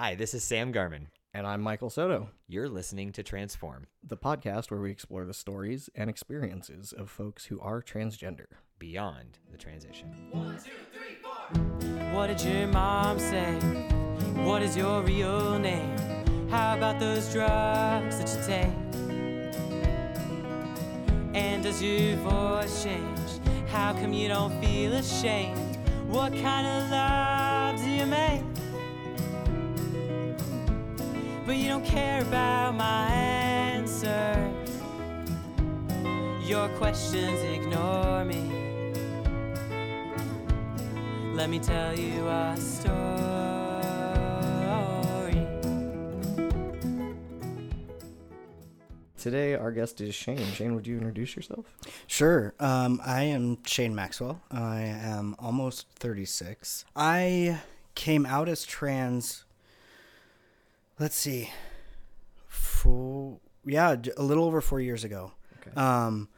Hi, this is Sam Garman. And I'm Michael Soto, You're listening to Transform the podcast where we explore the stories and experiences of folks who are transgender. Beyond the Transition. What did your mom say? What is your real name? How about those drugs that you take? And does your voice change? How come you don't feel ashamed? What kind of love do you make? But you don't care about my answers. Your questions ignore me. Let me tell you a story. Today, our guest is Shane. Shane, would you introduce yourself? Sure. Um, I am Shane Maxwell. I am almost 36. I came out as trans, let's see, four, yeah, a little over four years ago. Okay. Um,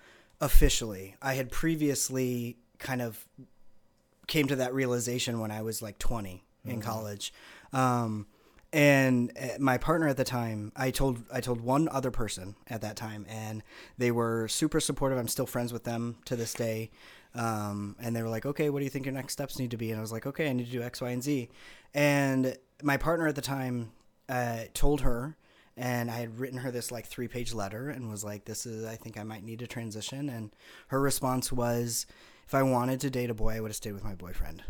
officially. I had previously kind of came to that realization when I was like 20 in college. Um, and uh, my partner at the time, I told I told one other person at that time, and they were super supportive. I'm still friends with them to this day. Um, and they were like, "Okay, what do you think your next steps need to be?" And I was like, "Okay, I need to do X, Y, and Z." And my partner at the time uh, told her, and I had written her this like three page letter, and was like, "This is I think I might need to transition." And her response was, "If I wanted to date a boy, I would have stayed with my boyfriend."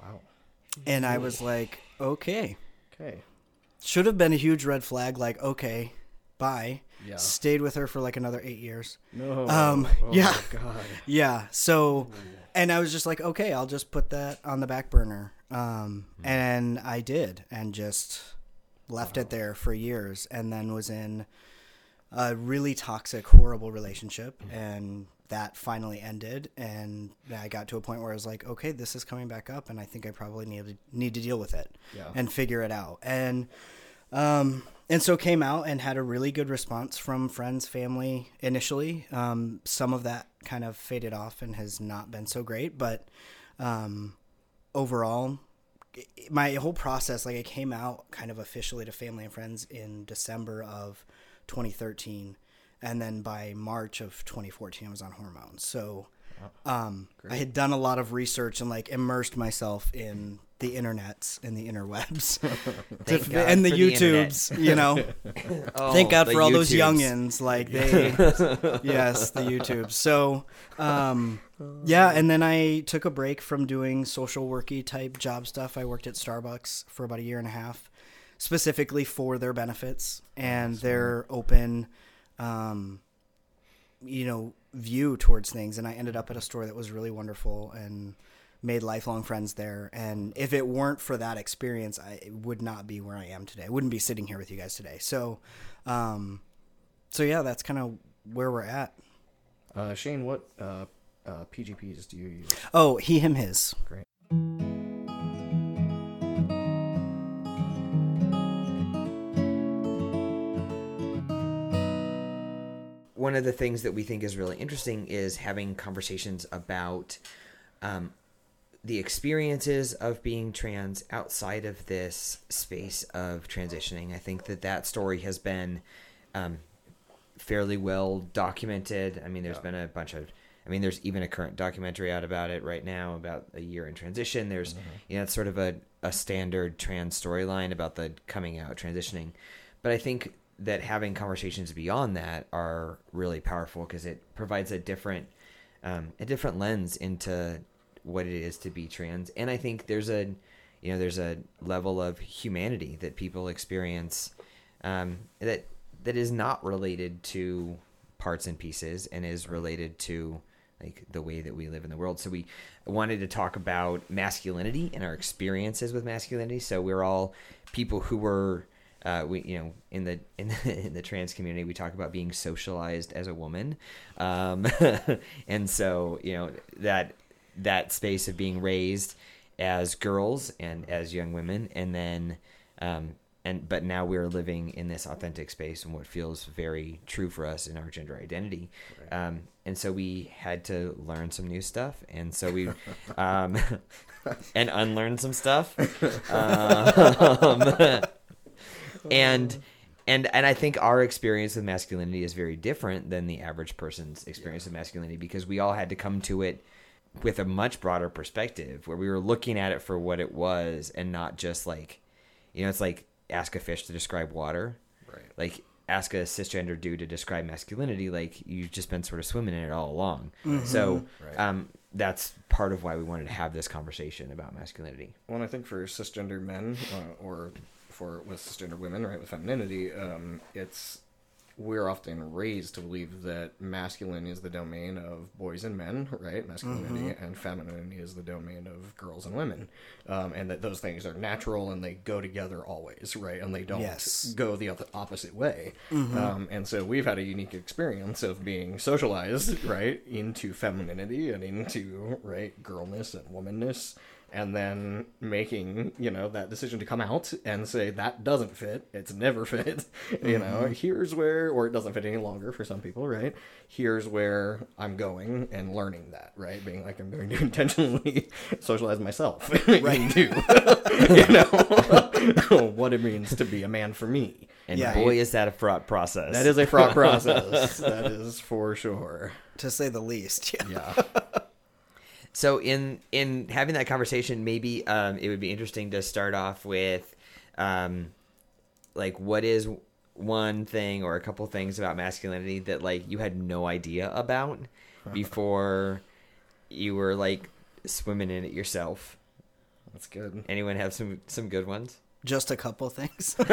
Wow. And I was like, "Okay." Okay. should have been a huge red flag like okay bye Yeah. stayed with her for like another eight years No. Um, oh, yeah. God. yeah so and i was just like okay i'll just put that on the back burner um, and i did and just left it there for years and then was in a really toxic horrible relationship and that finally ended and i got to a point where i was like okay this is coming back up and i think i probably need to need to deal with it Yeah. and figure it out. And um and so came out and had a really good response from friends family initially. Um some of that kind of faded off and has not been so great but um overall my whole process like i came out kind of officially to family and friends in december of 2013 and then by march of 2014 i was on hormones. So um, I had done a lot of research and like immersed myself in the internets and the interwebs Thank To- God and the for the internet. YouTubes, you know. Oh, Thank God the for all those YouTubes. youngins, like they, yes, the YouTube. So, um, yeah, and then I took a break from doing social worky type job stuff. I worked at Starbucks for about a year and a half, specifically for their benefits and their open, um, you know, view towards things. And I ended up at a store that was really wonderful and made lifelong friends there. And if it weren't for that experience, I would not be where I am today. I wouldn't be sitting here with you guys today. So, um, so yeah, that's kind of where we're at. Uh, Shane, what uh, uh, PGPs do you use? Oh, he, him, his. Great. One of the things that we think is really interesting is having conversations about um, the experiences of being trans outside of this space of transitioning. I think that that story has been um, fairly well documented. I mean, there's been a bunch of, I mean, there's even a current documentary out about it right now about a year in transition. There's, you know, it's sort of a, a standard trans storyline about the coming out transitioning. But I think that having conversations beyond that are really powerful because it provides a different, um, a different lens into what it is to be trans. And I think there's a, you know, there's a level of humanity that people experience um, that that is not related to parts and pieces and is related to like the way that we live in the world. So we wanted to talk about masculinity and our experiences with masculinity. So we're all people who were uh, we you know in the in the, in the trans community we talk about being socialized as a woman, um, and so you know that that space of being raised as girls and as young women, and then um, and but now we're living in this authentic space and what feels very true for us in our gender identity. Um, and so we had to learn some new stuff, and so we um, and unlearn some stuff. Um, and and and I think our experience with masculinity is very different than the average person's experience of masculinity because we all had to come to it with a much broader perspective where we were looking at it for what it was and not just like you know it's like ask a fish to describe water. Right. like ask a cisgender dude to describe masculinity like you've just been sort of swimming in it all along. So Right. um, that's part of why we wanted to have this conversation about masculinity. Well, and I think for cisgender men, uh, or for with cisgender women, right, with femininity, um, it's we're often raised to believe that masculine is the domain of boys and men, right? Masculinity and femininity is the domain of girls and women, um, and that those things are natural and they go together always, right? And they don't Yes. go the opposite way. Um, and so we've had a unique experience of being socialized, right, into femininity and into right girlness and womanness and then making you know that decision to come out and say that doesn't fit it's never fit you know mm-hmm. here's where or it doesn't fit any longer for some people right? Here's where i'm going and learning that right? Being like i'm going to intentionally socialize myself. Into you know? What it means to be a man for me. And Yeah. boy is that a fraught process. That is a fraught process. That is for sure. To say the least. Yeah. yeah So in in having that conversation, maybe um, it would be interesting to start off with, um, like what is one thing or a couple things about masculinity that like you had no idea about before you were like swimming in it yourself. that's good Anyone have some some good ones? Just a couple things.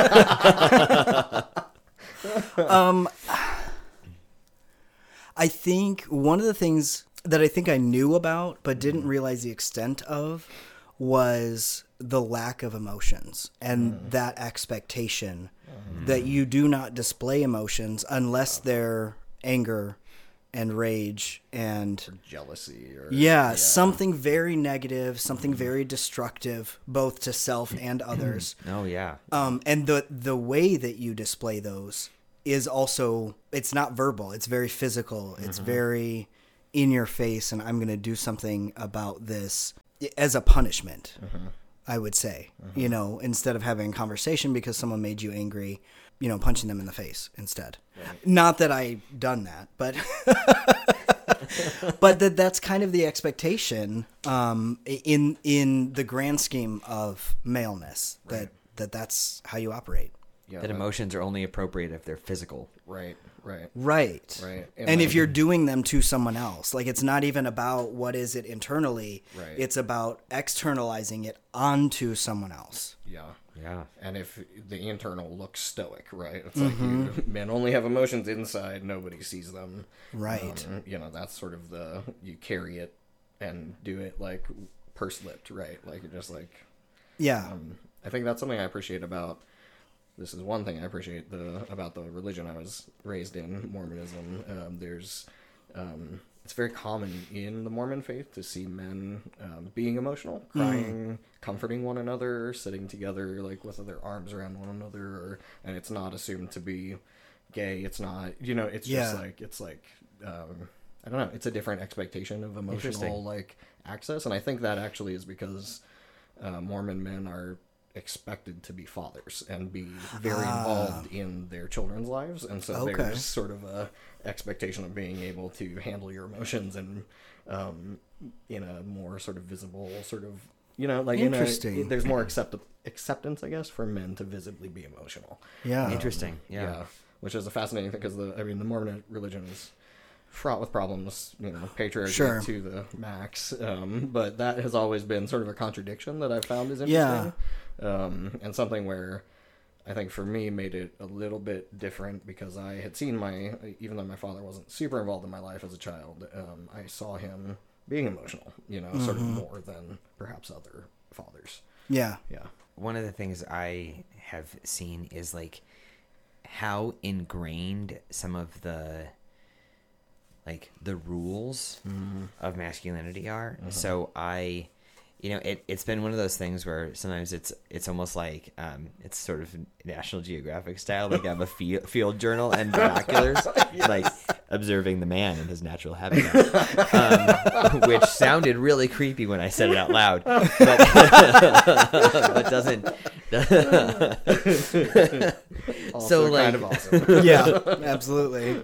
um, I think one of the things that I think I knew about but didn't mm-hmm. realize the extent of was the lack of emotions and mm-hmm. that expectation mm-hmm. that you do not display emotions unless they're anger and rage and jealousy or yeah, something very negative, something very destructive, both to self and others. Oh yeah, Um, and the the way that you display those is also it's not verbal; it's very physical. It's very in your face, and I'm going to do something about this as a punishment. I would say, you know, instead of having a conversation because someone made you angry, you know, punching them in the face instead. Not that I done that, but but that that's kind of the expectation um, in in the grand scheme of maleness that that that's how you operate. yeah that emotions are only appropriate if they're physical. right right Right. Right. And, And if you're doing them to someone else, like it's not even about what is it internally. Right. It's about externalizing it onto someone else. yeah Yeah, and if the internal looks stoic, right? It's like you, men only have emotions inside; nobody sees them. Right. Um, you know, that's sort of the you carry it and do it like purse lipped, right? Like you're just like. Yeah. Um, I think that's something I appreciate about. This is one thing I appreciate the about the religion I was raised in, Mormonism. Um, there's, um, it's very common in the Mormon faith to see men um, being emotional, crying, comforting one another, sitting together like with their arms around one another, or, and it's not assumed to be gay. It's not, you know, it's just like it's like. Um, I don't know. It's a different expectation of emotional like access, and I think that actually is because uh, Mormon men are expected to be fathers and be very involved in their children's lives, and so Okay. there's sort of a expectation of being able to handle your emotions and um, in a more sort of visible sort of you know like in a- Interesting. there's more accept- acceptance, I guess, for men to visibly be emotional. yeah. interesting. Yeah. which is a fascinating thing because the I mean the Mormon religion is fraught with problems, you know, patriarchy Sure. to the max. Um, but that has always been sort of a contradiction that I've found is interesting. Yeah. Interesting, um, and something where I think for me made it a little bit different because I had seen my even though my father wasn't super involved in my life as a child, um, I saw him being emotional, you know, sort Mm-hmm. of more than perhaps other fathers. Yeah. Yeah. one of the things I have seen is like how ingrained some of the like the rules of masculinity are. So I you know, it, it's been one of those things where sometimes it's it's almost like um, it's sort of National Geographic style. Like I have a field, field journal and binoculars, like observing the man in his natural habitat, um, which sounded really creepy when I said it out loud, but, but doesn't. Also like- kind of awesome. yeah, absolutely.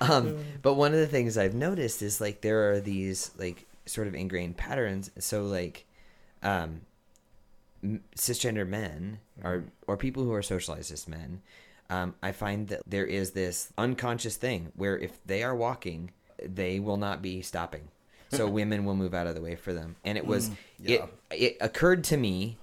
um, but one of the things I've noticed is like there are these like sort of ingrained patterns. So like, um, cisgender men or or people who are socialized as men, um, I find that there is this unconscious thing where if they are walking, they will not be stopping. So women will move out of the way for them. And it was yeah. it it occurred to me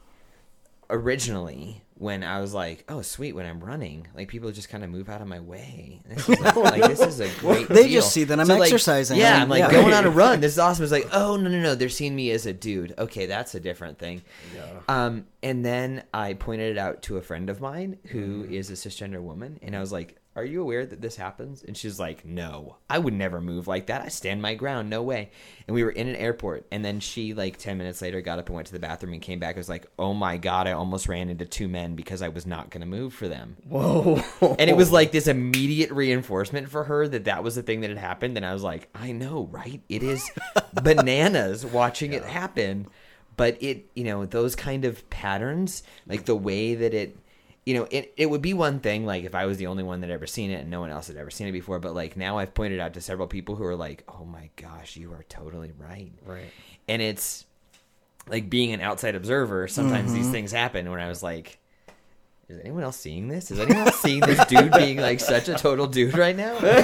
originally when I was like, "Oh, sweet!" When I'm running, like people just kind of move out of my way. This is a, like this is a great. They deal. just see that I'm like, exercising. Yeah, I'm like Yeah. going on a run. This is awesome. It's like, oh no no no, they're seeing me as a dude. Okay, that's a different thing. Yeah. Um, and then I pointed it out to a friend of mine who is a cisgender woman, and I was like, "Are you aware that this happens?" And she's like, "No, I would never move like that. I stand my ground. No way." And we were in an airport, and then she like ten minutes later got up and went to the bathroom and came back. I was like, "Oh my god, I almost ran into two men because I was not going to move for them." Whoa. And it was like this immediate reinforcement for her that that was the thing that had happened. And I was like, I know, right? It is bananas watching it happen. But it, you know, those kind of patterns, like the way that it, you know, it, it would be one thing, like if I was the only one that ever seen it and no one else had ever seen it before. But like now I've pointed out to several people who are like, oh my gosh, you are totally right. Right. And it's like being an outside observer, sometimes Mm-hmm. these things happen when I was like, is anyone else seeing this? Is anyone else seeing this dude being like such a total dude right now? No?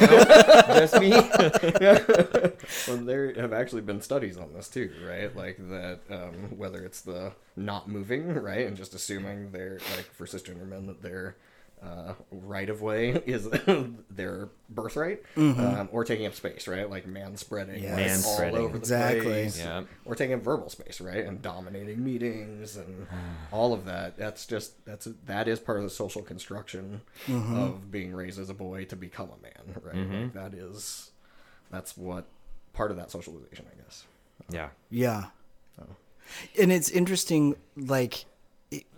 Just me? well, there have actually been studies on this too, right? Like that, um, whether it's the not moving, right, and just assuming they're like for cisgender men that their uh, right of way is their birthright, um, or taking up space, right? Like man spreading, Yes. like, Manspreading. all over the Exactly. place, Yeah. or taking up verbal space, right, and dominating meetings and all of that. That's just that's that is part of the social construction of being raised as a boy to become a man, right? Like that is that's what part of that socialization, I guess. Yeah. Yeah. And it's interesting, like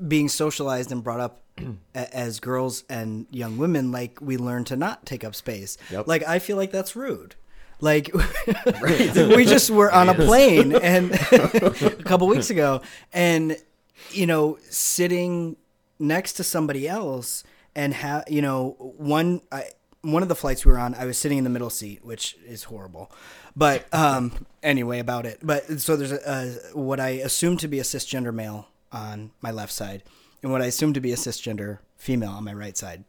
being socialized and brought up as girls and young women, like we learn to not take up space. Yep. Like I feel like that's rude. Like we just were on a plane and a couple weeks ago, and you know, sitting next to somebody else and have you know one I, one of the flights we were on, I was sitting in the middle seat, which is horrible. But um, anyway, about it. But so there's a, a what I assume to be a cisgender male on my left side, and what I assume to be a cisgender female on my right side.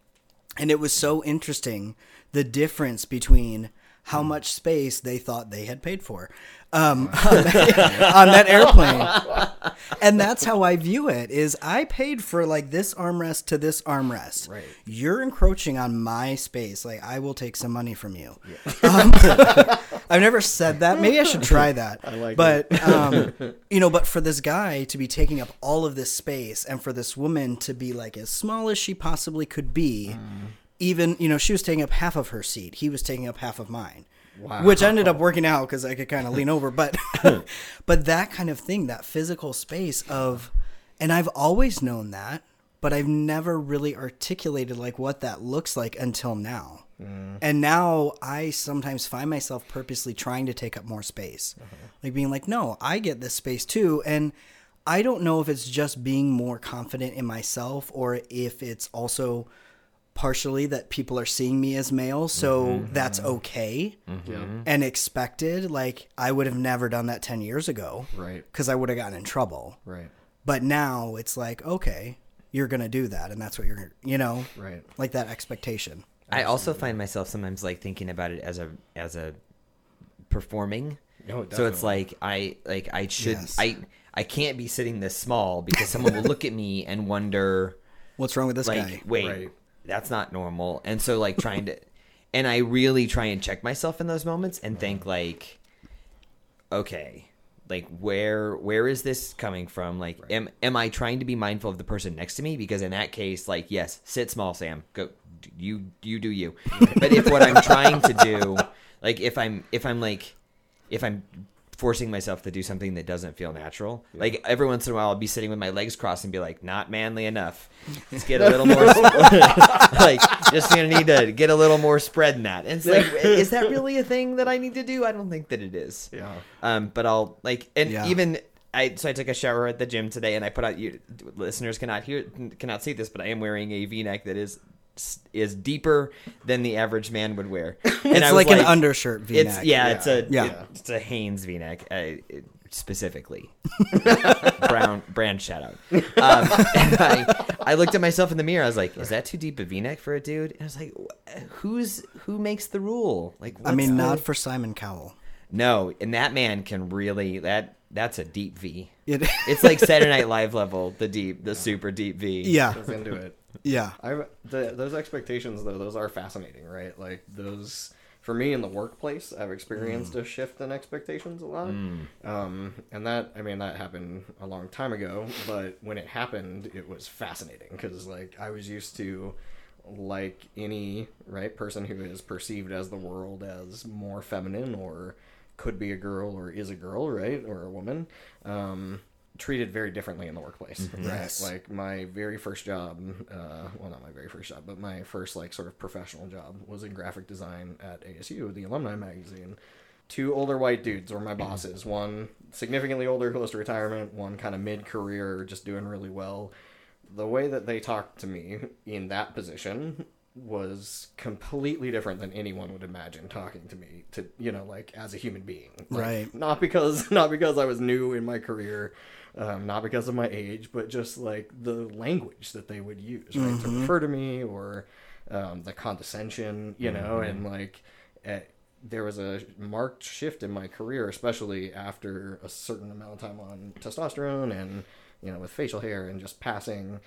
And it was so interesting the difference between how much space they thought they had paid for um, on, that, on that airplane. And that's how I view it is I paid for like this armrest to this armrest. Right. You're encroaching on my space. Like I will take some money from you. Um, I've never said that. Maybe I should try that. I like but um, you know, but for this guy to be taking up all of this space and for this woman to be like as small as she possibly could be, even you know, she was taking up half of her seat. He was taking up half of mine. Wow. Which ended up working out because I could kind of lean over, but but that kind of thing, that physical space of, and I've always known that, but I've never really articulated like what that looks like until now. Mm. And now I sometimes find myself purposely trying to take up more space, uh-huh. like being like, no, I get this space too, and I don't know if it's just being more confident in myself or if it's also partially that people are seeing me as male, so that's okay and expected. Like I would have never done that 10 years ago Right. because I would have gotten in trouble. Right. But now it's like, okay, you're going to do that. And that's what you're, you know, Right. like that expectation. I also find myself sometimes like thinking about it as a as a performing. No, so it's like I like I should Yes. I I can't be sitting this small because someone will look at me and wonder What's wrong with this like guy? wait Right. That's not normal. And so like trying to and I really try and check myself in those moments and think mm-hmm. like okay like where where is this coming from? Like am am I trying to be mindful of the person next to me? Because in that case like yes sit small Sam. Go you you do you. But if what I'm trying to do like if I'm if I'm like if I'm forcing myself to do something that doesn't feel natural. Like every once in a while, I'll be sitting with my legs crossed and be like, "Not manly enough. Let's get a little more. like, just gonna need to get a little more spread in that." And it's like, is that really a thing that I need to do? I don't think that it is. Yeah. Um, but I'll like, and Yeah. even I. So I took a shower at the gym today, and I put out. You listeners cannot hear, cannot see this, but I am wearing a V-neck that is is deeper than the average man would wear. And It's I was like, an undershirt V-neck. It's yeah, it's a Yeah. it- it's a Hanes V-neck uh, it- specifically. Brown brand shout out. Um, I, I looked at myself in the mirror. I was like, "Is that too deep a V-neck for a dude?" And I was like, "Who's who makes the rule?" Like, I mean, the- not for Simon Cowell. no. And that man can really that that's a deep V. It, It's like Saturday Night Live level, the deep, the super deep V. yeah, Goes into it. Yeah, I the, those expectations though those are fascinating, right? Like those for me in the workplace, I've experienced a shift in expectations a lot, um, and that I mean that happened a long time ago. But when it happened, it was fascinating because like I was used to like any right person who is perceived as the world as more feminine or could be a girl or is a girl right or a woman um, treated very differently in the workplace. Right. Yes. like my very first job uh, well not my very first job but my first like sort of professional job was in graphic design at asu the alumni magazine. Two older white dudes were my bosses. One significantly older close to retirement one kind of mid-career just doing really well. The way that they talked to me in that position was completely different than anyone would imagine talking to me to you know like as a human being. Like, Right. not because not because i was new in my career um, not because of my age but just like the language that they would use right to refer to me or um, the condescension you know and like eh, there was a marked shift in my career especially after a certain amount of time on testosterone and you know with facial hair and just passing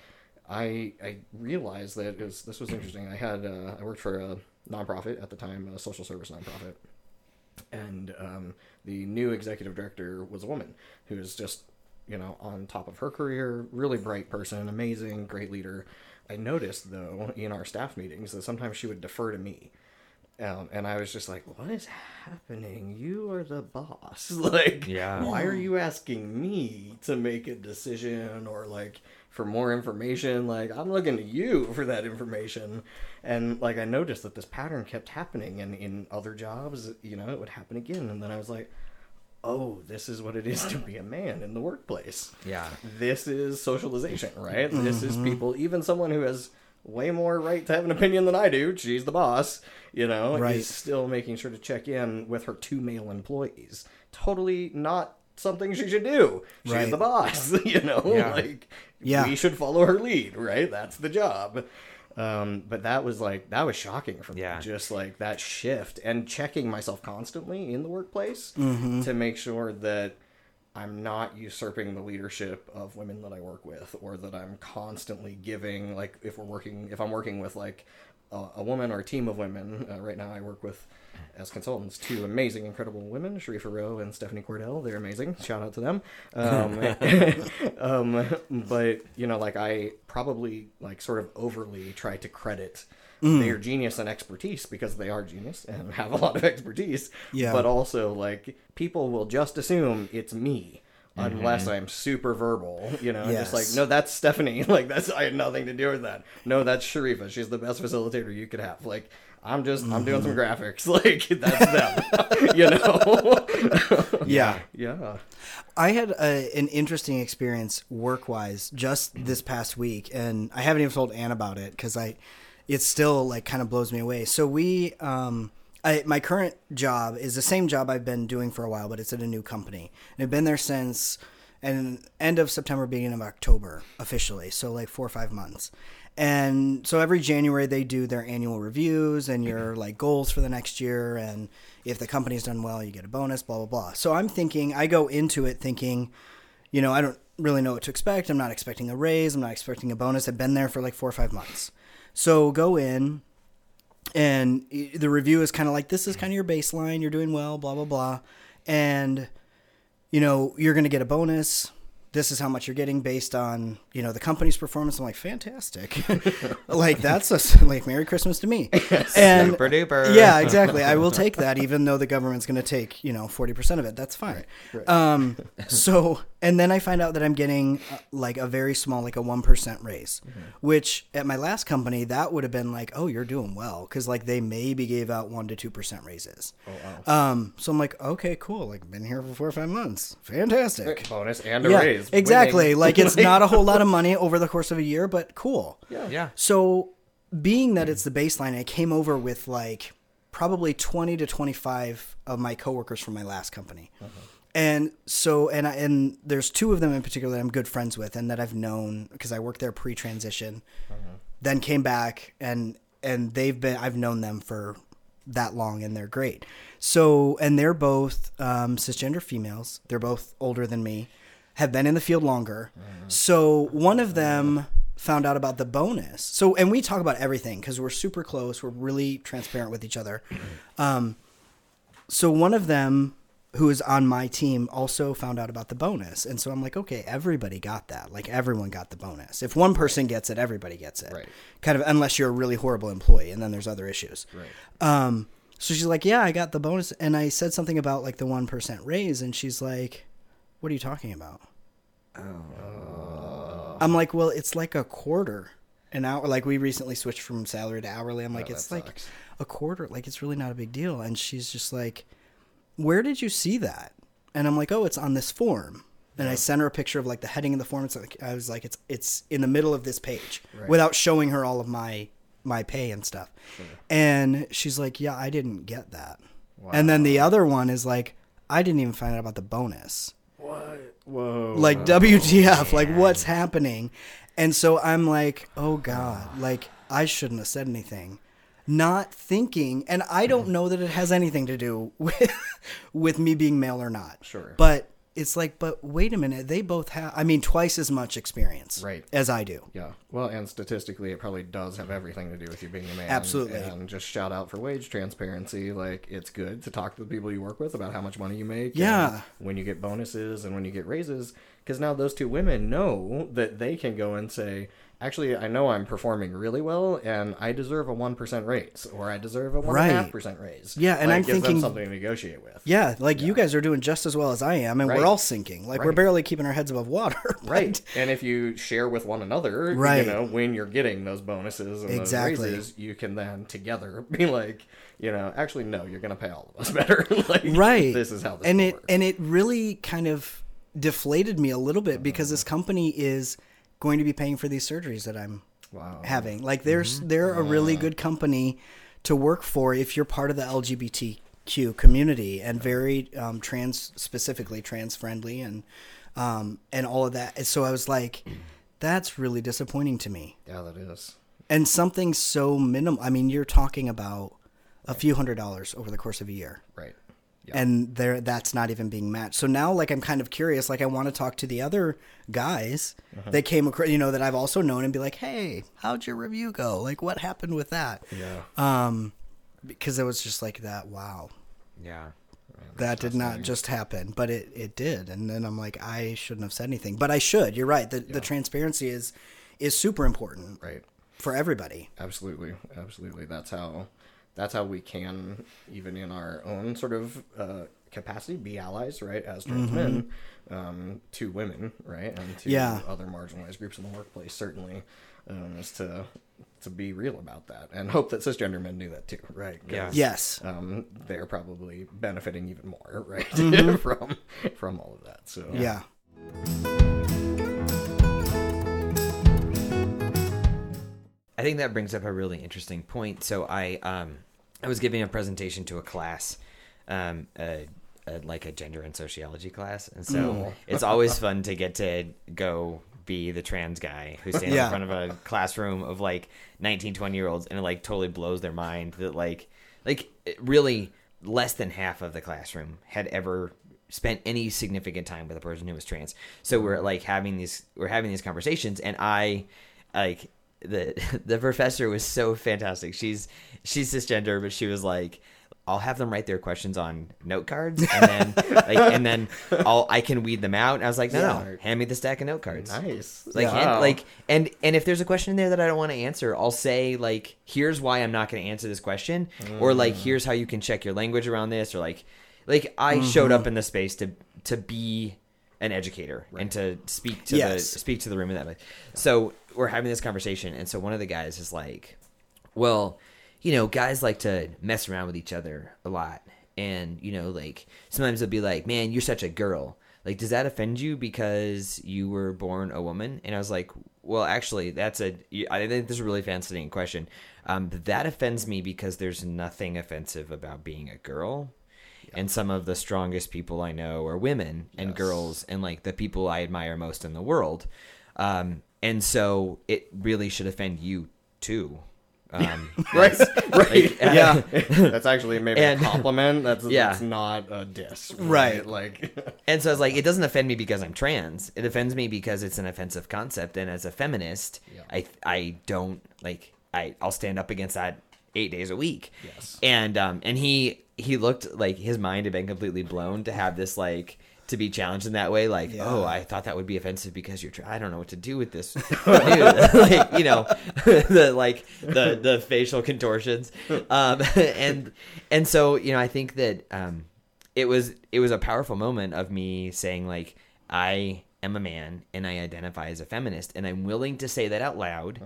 I I realized that it was, this was interesting. I had uh, I worked for a nonprofit at the time, a social service nonprofit, and um, the new executive director was a woman who was just you know on top of her career, really bright person, amazing, great leader. I noticed though in our staff meetings that sometimes she would defer to me. Um, and I was just like, "What is happening? You are the boss. Like, Yeah. why are you asking me to make a decision or like for more information? Like, I'm looking to you for that information." And like, I noticed that this pattern kept happening, and in other jobs, you know, it would happen again. And then I was like, "Oh, this is what it is to be a man in the workplace." Yeah. this is socialization, right? Mm-hmm. This is people, even someone who has way more right to have an opinion than I do. She's the boss, you know, Right. is still making sure to check in with her two male employees. Totally not something she should do. She's Right. the boss, you know, Yeah. like Yeah. we should follow her lead, right? That's the job. Um, but that was like that was shocking for me. Yeah. Just like that shift and checking myself constantly in the workplace Mm-hmm. to make sure that I'm not usurping the leadership of women that I work with, or that I'm constantly giving like if we're working if I'm working with like a, a woman or a team of women. Uh, right now, I work with as consultants two amazing, incredible women, Sharifa Rowe and Stephanie Cordell. They're amazing. Shout out to them. Um, um, but you know, like I probably like sort of overly try to credit their genius and expertise because they are genius and have a lot of expertise. Yeah. But also, like people will just assume it's me. Unless I'm super verbal, you know, just like no, that's Stephanie. Like that's I had nothing to do with that. No, that's Sharifa. She's the best facilitator you could have. Like I'm just I'm doing some graphics. Like that's them. you know. yeah. yeah. I had a, an interesting experience work wise just this past week, and I haven't even told Anne about it because I, it still like kind of blows me away. So we, um, I, my current job is the same job I've been doing for a while, but it's at a new company, and I've been there since and end of September, beginning of October officially. So like four or five months. And so every January they do their annual reviews and your mm-hmm. like goals for the next year. And if the company's done well, you get a bonus, blah, blah, blah. So I'm thinking, I go into it thinking, you know, I don't really know what to expect. I'm not expecting a raise. I'm not expecting a bonus. I've been there for like four or five months. So go in and the review is kind of like, this is kind of your baseline. You're doing well, blah, blah, blah. And, you know, you're going to get a bonus this is how much you're getting based on you know the company's performance. I'm like, fantastic, like that's a, like Merry Christmas to me. and Super duper. yeah, exactly. I will take that, even though the government's going to take you know forty percent of it. That's fine. Um, so and then I find out that I'm getting uh, like a very small, like a one percent raise, which at my last company that would have been like, oh, you're doing well, because like they maybe gave out one to two percent raises. Oh wow. Um, so I'm like, okay, cool. Like been here for four or five months, fantastic. Bonus and a Yeah, raise. Exactly. Winning. Like it's not a whole lot of money over the course of a year, but cool. Yeah. yeah. So, being that it's the baseline, I came over with like probably 20 to 25 of my coworkers from my last company. And so, and I, and there's two of them in particular that I'm good friends with and that I've known because I worked there pre-transition, then came back and, and they've been, I've known them for that long and they're great. So, and they're both um, cisgender females. They're both older than me, have been in the field longer. So, one of them found out about the bonus. So, and we talk about everything because we're super close. We're really transparent with each other. Um, so, one of them who is on my team also found out about the bonus. And so I'm like, okay, everybody got that. Like, everyone got the bonus. If one person gets it, everybody gets it. Right. Kind of, unless you're a really horrible employee and then there's other issues. Right. Um, so she's like, yeah, I got the bonus. And I said something about like the 1% raise. And she's like, what are you talking about? Oh. I'm like, well, it's like a quarter an hour. Like we recently switched from salary to hourly. I'm oh, like, that it's like a quarter. Like it's really not a big deal. And she's just like, where did you see that? And I'm like, oh, it's on this form. And I sent her a picture of like the heading of the form. It's like I was like, it's it's in the middle of this page without showing her all of my my pay and stuff. And she's like, yeah, I didn't get that. And then the other one is like, I didn't even find out about the bonus? Whoa. like WTF, oh, like what's happening? And so I'm like, oh God, like I shouldn't have said anything. Not thinking, and I don't mm. know that it has anything to do with with me being male or not. Sure. But it's like, but wait a minute, they both have I mean twice as much experience Right. as I do. Yeah. Well, and statistically, it probably does have everything to do with you being a man. Absolutely. And just shout out for wage transparency. Like, it's good to talk to the people you work with about how much money you make. and Yeah. when you get bonuses and when you get raises. Because now those two women know that they can go and say, actually, I know I'm performing really well and I deserve a 1% raise or I deserve a 1.5% raise. Yeah, and Like, I'm thinking- something to negotiate with. Yeah, like you guys are doing just as well as I am, and Right. we're all sinking. Like we're barely keeping our heads above water. but- Right. And if you share with one another, Right. you know, when you're getting those bonuses and Exactly. those raises, you can then together be like, you know, actually no, you're gonna pay all of us better. like right this is how this and it work. and it really kind of deflated me a little bit because this company is going to be paying for these surgeries that i'm Wow. having. Like there's they're a really good company to work for if you're part of the lgbtq community and very um, trans specifically trans friendly and um, and all of that. And so i was like that's really disappointing to me. Yeah, that is. and something so minimal i mean you're talking about a few hundred dollars over the course of a year. Right. And there that's not even being matched. So now like I'm kind of curious like I want to talk to the other guys that came across you know that I've also known and be like, "Hey, how'd your review go? Like what happened with that?" Yeah. Um because it was just like that, wow. Yeah. That did not just happen, but it it did. And then I'm like, I shouldn't have said anything, but I should. You're right. The the transparency is is super important Right. for everybody. Absolutely. Absolutely. That's how that's how we can even in our own sort of uh, capacity be allies, right? As trans men um, to women, right? And to Mm-hmm. Yeah. other marginalized groups in the workplace certainly um, is to to be real about that and hope that cisgender men do that too, right? Yeah. Yes. Um, they're probably benefiting even more, right, Mm-hmm. from from all of that. So Yeah. I think that brings up a really interesting point. So I um I was giving a presentation to a class, um, a, a, like a gender and sociology class, and so it's always fun to get to go be the trans guy who stands Yeah. in front of a classroom of like 19, 20 year olds, and it like totally blows their mind that like like really less than half of the classroom had ever spent any significant time with a person who was trans. So we're like having these we're having these conversations and I like the the professor was so fantastic. She's she's cisgender, but she was like I'll have them write their questions on note cards, and then like, and then I'll I can weed them out. And I was like, no, no, hand me the stack of note cards. Nice. Like, hand, like, and and if there's a question in there that I don't want to answer, I'll say like, here's why I'm not going to answer this question, or like, Mm. here's how you can check your language around this, or like, like I showed Mm-hmm. up in the space to to be an educator and to speak to Yes. the speak to the room in that way. So we're having this conversation, and so one of the guys is like, well, you know, guys like to mess around with each other a lot. And, you know, like sometimes they'll be like, man, you're such a girl. Like, does that offend you because you were born a woman? And I was like, well, actually, that's a, I think this is a really fascinating question. Um, that offends me because there's nothing offensive about being a girl. And some of the strongest people I know are women and girls and like the people I admire most in the world. Um, and so it really should offend you too. Um, right, right, uh, yeah. that's actually maybe And- a compliment. That's Yeah. that's not a diss, Right. Like, And so I was like, it doesn't offend me because I'm trans. It offends me because it's an offensive concept. And as a feminist, Yeah. I I don't like I I'll stand up against that eight days a week. Yes. And um and he he looked like his mind had been completely blown to have this like to be challenged in that way. Like, Yeah. oh, I thought that would be offensive because you're. Tra- I don't know what to do with this. Like you know, the like the the facial contortions, um, and and so you know, I think that um, it was it was a powerful moment of me saying like I am a man and I identify as a feminist and I'm willing to say that out loud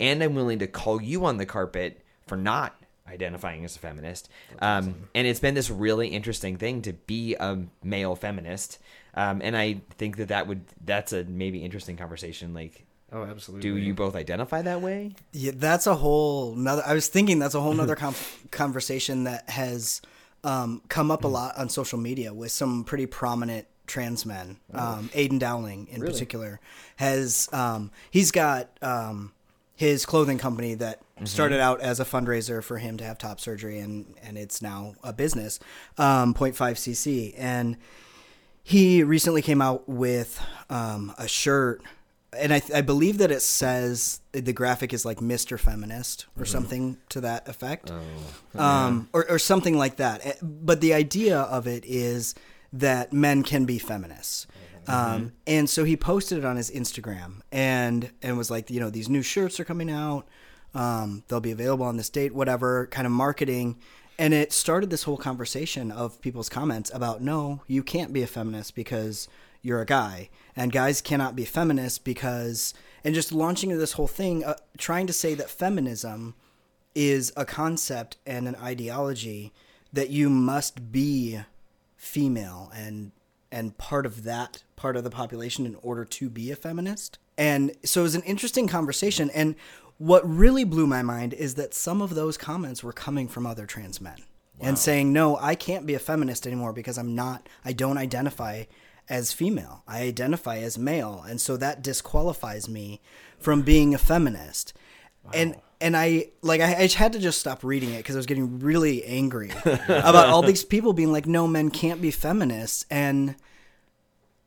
and I'm willing to call you on the carpet for not identifying as a feminist. Um, and it's been this really interesting thing to be a male feminist. Um, and I think that that would that's a maybe interesting conversation like oh, absolutely. do you both identify that way? Yeah, that's a whole nother. I was thinking that's a whole nother com- conversation that has um, come up a lot on social media with some pretty prominent trans men. Um, Aydian Dowling, in particular, has um, he's got um, his clothing company that started out as a fundraiser for him to have top surgery, and and it's now a business, um, 0.5 cc, and he recently came out with um, a shirt and I, I believe that it says the graphic is like Mr. Feminist or something to that effect, um, or, or something like that. Eh, But the idea of it is that men can be feminists. Um, and so he posted it on his Instagram and and was like, you know, these new shirts are coming out. Um, they'll be available on this date, whatever kind of marketing. And it started this whole conversation of people's comments about no, you can't be a feminist because you're a guy, and guys cannot be feminists because, and just launching this whole thing, uh, trying to say that feminism is a concept and an ideology that you must be female and and part of that part of the population in order to be a feminist. And so it was an interesting conversation. And what really blew my mind is that some of those comments were coming from other trans men and saying, no, I can't be a feminist anymore because I'm not, I don't identify as female. I identify as male. And so that disqualifies me from being a feminist. And, and I like I, I had to just stop reading it because I was getting really angry about all these people being like, "No, men can't be feminists," and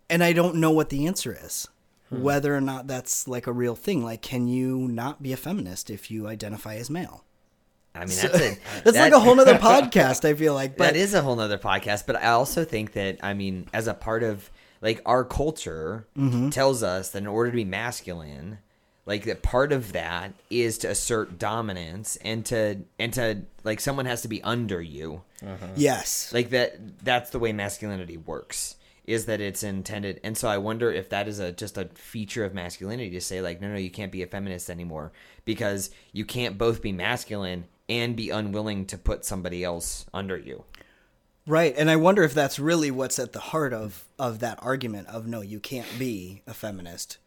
and I don't know what the answer is. Whether or not that's like a real thing. Like, can you not be a feminist if you identify as male? I mean, that's a, That's that- like a whole nother podcast. I feel like, but that is a whole nother podcast. But I also think that I mean, as a part of like our culture Mm-hmm. tells us that in order to be masculine, like that part of that is to assert dominance and to and to like someone has to be under you. Uh-huh. yes, Like that that's the way masculinity works. Is that it's intended, and so I wonder if that is a just a feature of masculinity to say like, no, no, you can't be a feminist anymore because you can't both be masculine and be unwilling to put somebody else under you. right. And I wonder if that's really what's at the heart of of that argument of no, you can't be a feminist.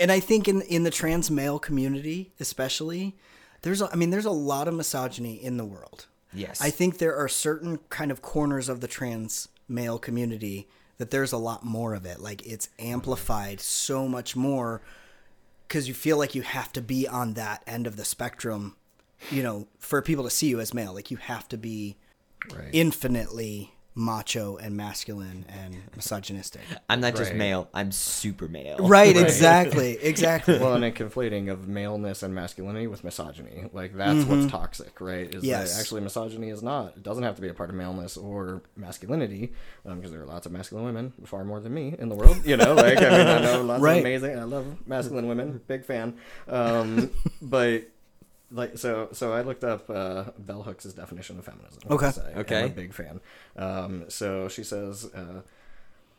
And I think in in the trans male community, especially, there's a, I mean, there's a lot of misogyny in the world. Yes. I think there are certain kind of corners of the trans male community that there's a lot more of it. Like it's amplified so much more because you feel like you have to be on that end of the spectrum, you know, for people to see you as male. Like you have to be Right. infinitely macho and masculine and misogynistic. I'm not just Right. male. I'm super male. Right, exactly, exactly. well, and a conflating of maleness and masculinity with misogyny. Like that's what's toxic, right? Is Mm-hmm. Yes. that actually misogyny is not. It doesn't have to be a part of maleness or masculinity, because there are lots of masculine women, far more than me in the world. You know, like I mean, I know lots Right. of amazing. I love masculine women, big fan. Um, but like so so I looked up uh, Bell Hooks' definition of feminism. Okay. So I'm Okay. a big fan. Um, so she says. Uh,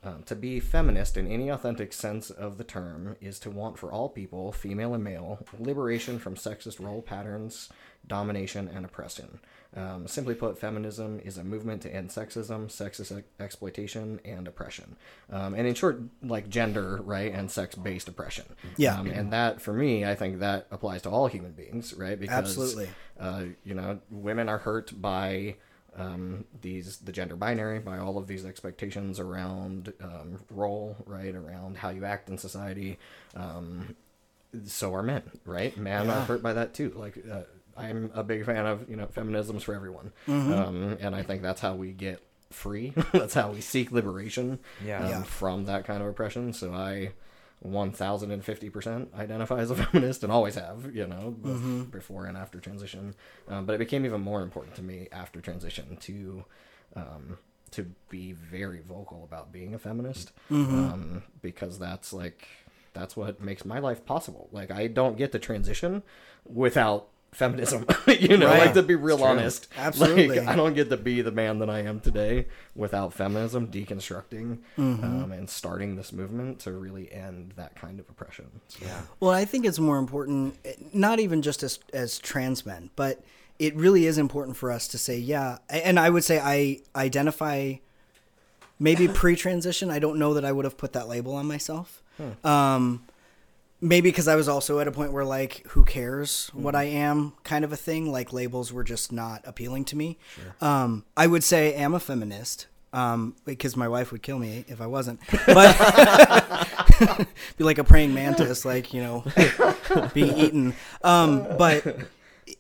um, to be feminist in any authentic sense of the term is to want for all people, female and male, liberation from sexist role patterns, domination, and oppression. Um, simply put, feminism is a movement to end sexism, sexist ex- exploitation, and oppression. Um, and in short, like gender, right, and sex based oppression. Yeah. Um, and that, for me, I think that applies to all human beings, right? Because, Absolutely. uh, you know, women are hurt by um, these the gender binary, by all of these expectations around um, role, right, around how you act in society. Um, so are men, right? Men are hurt by that too. Like uh, I'm a big fan of you know feminism's for everyone, um, and I think that's how we get free. that's how we seek liberation Yeah. um, Yeah. from that kind of oppression. So I. 1050% identify as a feminist and always have, you know, both before and after transition. Um, but it became even more important to me after transition to um, to be very vocal about being a feminist um, because that's like that's what makes my life possible. Like I don't get to transition without feminism, you know, Right. like to be real honest. Absolutely. Like, I don't get to be the man that I am today without feminism deconstructing um, and starting this movement to really end that kind of oppression. So, Yeah. Well, I think it's more important, not even just as as trans men, but it really is important for us to say, yeah. And I would say I identify maybe pre-transition. I don't know that I would have put that label on myself. Um, maybe because I was also at a point where like, who cares what I am, kind of a thing. Like labels were just not appealing to me. Um, I would say I'm a feminist. Um, because my wife would kill me if I wasn't, but be like a praying mantis, like you know, being eaten. Um, but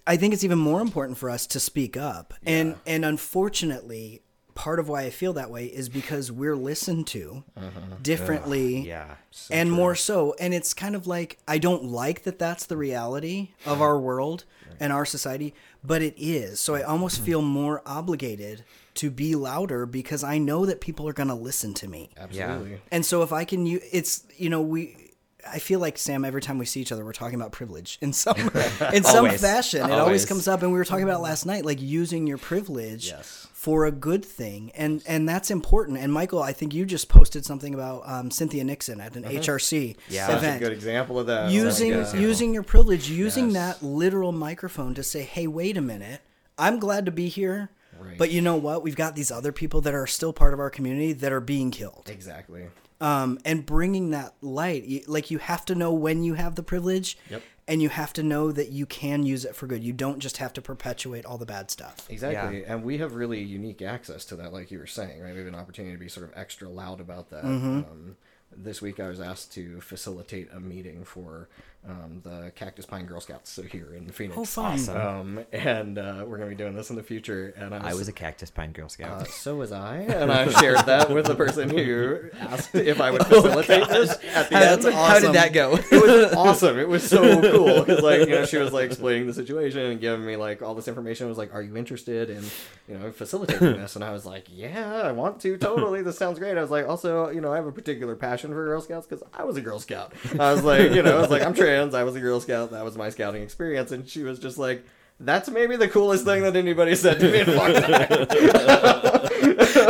I think it's even more important for us to speak up, and and unfortunately, part of why I feel that way is because we're listened to uh-huh. differently, Yeah. and more so. And it's kind of like I don't like that that's the reality of our world and our society, but it is. So I mm-hmm. almost feel more obligated to be louder because I know that people are going to listen to me. absolutely. And so if I can use it's you know we I feel like Sam every time we see each other we're talking about privilege in some in some fashion. It Always. always comes up and we were talking about it mm-hmm. last night like using your privilege Yes. For a good thing and and that's important. And Michael, I think you just posted something about um, Cynthia Nixon at an HRC Yeah. Such event a good example of that. using Like, uh, using your privilege, using Yes. that literal microphone to say, "Hey, wait a minute. I'm glad to be here." Right. But you know what? We've got these other people that are still part of our community that are being killed exactly. um, and bringing that light. Like you have to know when you have the privilege, Yep. And you have to know that you can use it for good. You don't just have to perpetuate all the bad stuff. Exactly. And we have really unique access to that, like you were saying, right? We have an opportunity to be sort of extra loud about that. Mm-hmm. Um, this week I was asked to facilitate a meeting for um, the Cactus Pine Girl Scouts, so here in Phoenix. Oh, fun! Um, and uh, we're going to be doing this in the future. And I was, I was a Cactus Pine Girl Scout. uh, so was I, and I shared that with the person who asked if I would facilitate this at the That's end. How did that go? It was awesome. It was so cool because, like, you know, she was like explaining the situation and giving me like all this information. I was like, "Are you interested in, you know, facilitating this?" And I was like, "Yeah, I want to. Totally. This sounds great." I was like, "Also, you know, I have a particular passion for Girl Scouts because I was a Girl Scout. I was like, you know, I was like, I'm trans. I was a Girl Scout. That was my scouting experience." And she was just like. That's maybe the coolest thing that anybody said to me in a long time.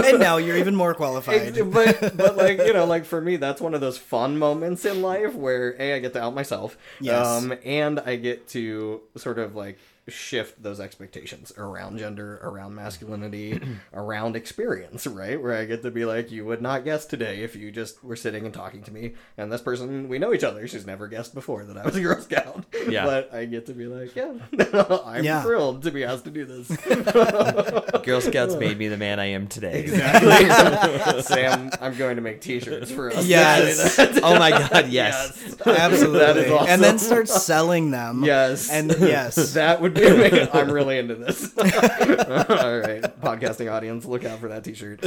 and now you're even more qualified. Ex- but but like you know like for me that's one of those fun moments in life where a I get to out myself Yes. um and I get to sort of like shift those expectations around gender around masculinity around experience right where I get to be like you would not guess today if you just were sitting and talking to me and this person we know each other she's never guessed before that I was a girl scout Yeah. but I get to be like yeah I'm Yeah. thrilled to be asked to do this Girl Scouts made me the man I am today. Exactly. Sam I'm going to make t-shirts for us Yes. oh my god, yes. Absolutely. That is awesome. And then start selling them. Yes. And yes. that would I'm really into this. All right, podcasting audience, look out for that T-shirt.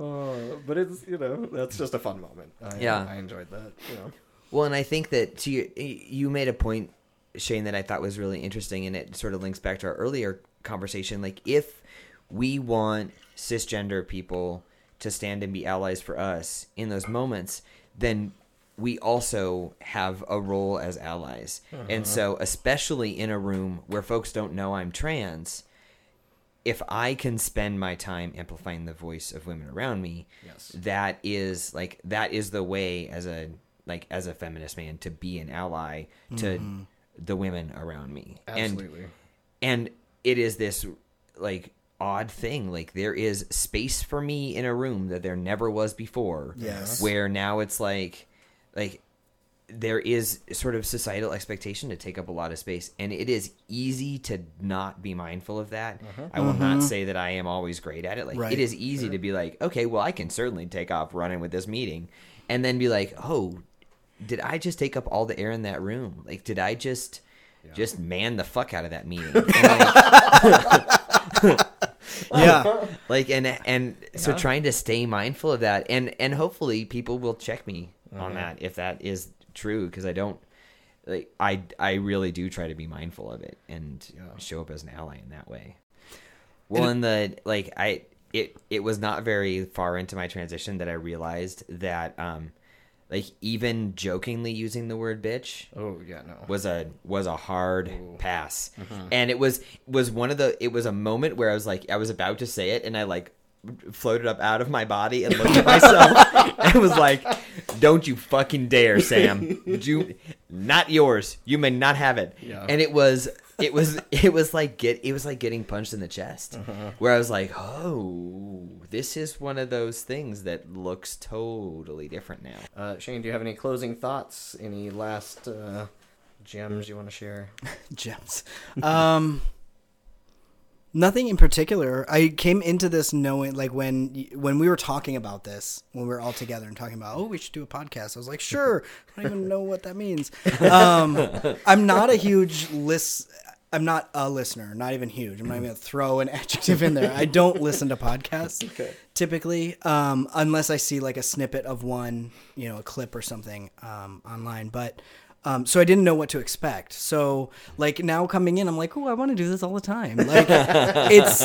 Uh, but it's you know that's just a fun moment. I, Yeah. I enjoyed that. You know. Well, and I think that to you, you made a point, Shane, that I thought was really interesting, and it sort of links back to our earlier conversation. Like, if we want cisgender people to stand and be allies for us in those moments, then we also have a role as allies. And uh-huh. so, especially in a room where folks don't know I'm trans, if I can spend my time amplifying the voice of women around me, Yes. that is like that is the way as a like as a feminist man to be an ally to mm-hmm. the women around me. Absolutely. And and it is this like odd thing like there is space for me in a room that there never was before. Yes. Where now it's like like there is sort of societal expectation to take up a lot of space and it is easy to not be mindful of that. Mm-hmm. I will not mm-hmm. say that i am always great at it. Like Right. it is easy to be like okay well i can certainly take off running with this meeting and then be like oh did i just take up all the air in that room? Like did i just just man the fuck out of that meeting? Like, yeah. like and and so trying to stay mindful of that and and hopefully people will check me Uh-huh. on that if that is true because i don't like i i really do try to be mindful of it and Yeah. show up as an ally in that way well in the like i it it was not very far into my transition that i realized that um like even jokingly using the word bitch Oh yeah, no. was a was a hard Ooh. pass Mm-hmm. and it was was one of the it was a moment where i was like i was about to say it and i like floated up out of my body and looked at myself and was like don't you fucking dare sam you not yours you may not have it Yeah. and it was it was it was like get it was like getting punched in the chest Uh-huh. where i was like oh this is one of those things that looks totally different now Uh, Shane, do you have any closing thoughts? Any last uh, gems you want to share? gems. Um, nothing in particular. I came into this knowing, like when when we were talking about this, when we were all together and talking about, oh, we should do a podcast. I was like, sure. I don't even know what that means. Um, I'm not a huge list. I'm not a listener. Not even huge. I'm not even gonna throw an adjective in there. I don't listen to podcasts Okay. typically, um, unless I see like a snippet of one, you know, a clip or something um, online. But um, so I didn't know what to expect. So like now coming in, I'm like, oh, I want to do this all the time. Like it's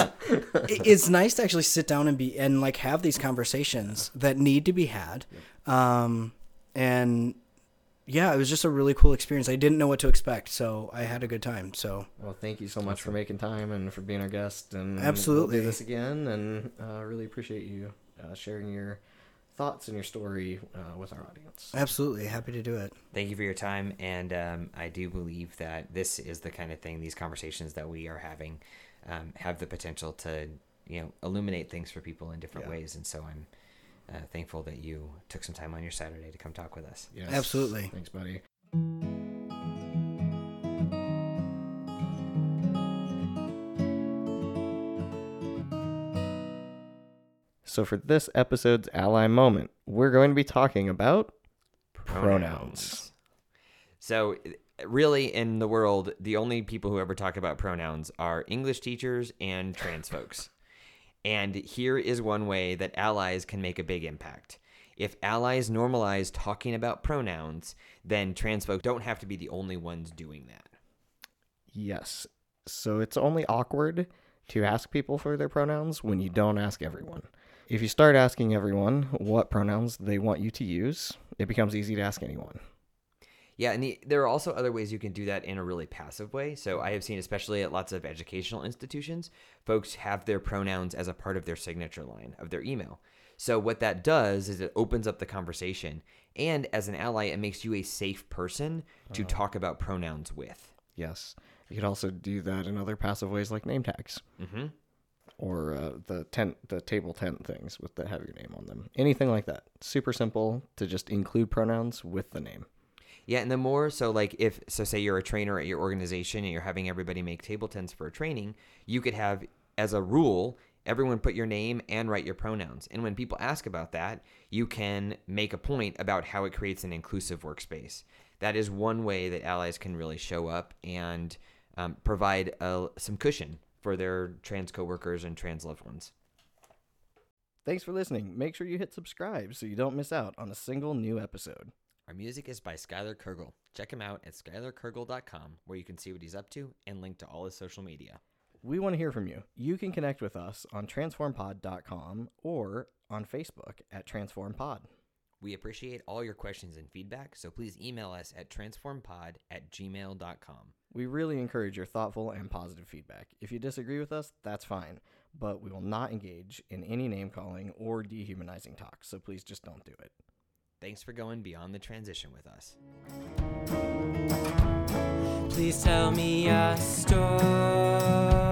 it's nice to actually sit down and be and like have these conversations that need to be had. Um, and yeah, it was just a really cool experience. I didn't know what to expect, so I had a good time. So Well, thank you so much for making time and for being our guest. And Absolutely. we'll do this again. And uh, really appreciate you uh, sharing your thoughts and your story uh, with our audience. absolutely happy to do it. thank you for your time and um, i do believe that this is the kind of thing these conversations that we are having um, have the potential to you know illuminate things for people in different Yeah. ways and so i'm uh, thankful that you took some time on your saturday to come talk with us Yes. Absolutely. Thanks, buddy. So, for this episode's ally moment, we're going to be talking about pronouns. so really in the world the only people who ever talk about pronouns are english teachers and trans folks and here is one way that allies can make a big impact if allies normalize talking about pronouns then trans folks don't have to be the only ones doing that Yes. So, it's only awkward to ask people for their pronouns when you don't ask everyone. If you start asking everyone what pronouns they want you to use, it becomes easy to ask anyone. Yeah, and the, there are also other ways you can do that in a really passive way. So I have seen, especially at lots of educational institutions, folks have their pronouns as a part of their signature line of their email. So what that does is it opens up the conversation, and as an ally, it makes you a safe person to talk about pronouns with. Yes. You could also do that in other passive ways like name tags. Mm-hmm. Or uh, the tent, the table tent things with the have your name on them. Anything like that. Super simple to just include pronouns with the name. Yeah, and the more so like if so say you're a trainer at your organization and you're having everybody make table tents for a training, you could have as a rule everyone put your name and write your pronouns. And when people ask about that, you can make a point about how it creates an inclusive workspace. that is one way that allies can really show up and um, provide uh, some cushion for their trans coworkers and trans loved ones. Thanks for listening. Make sure you hit subscribe so you don't miss out on a single new episode. Our music is by Skylar Kurgel. Check him out at skylarkurgel.com where you can see what he's up to and link to all his social media. We want to hear from you. You can connect with us on transformpod.com or on Facebook at transformpod. We appreciate all your questions and feedback, so please email us at transformpod at gmail.com. We really encourage your thoughtful and positive feedback. If you disagree with us, that's fine, but we will not engage in any name calling or dehumanizing talk, so please just don't do it. Thanks for going beyond the transition with us. Please tell me a story.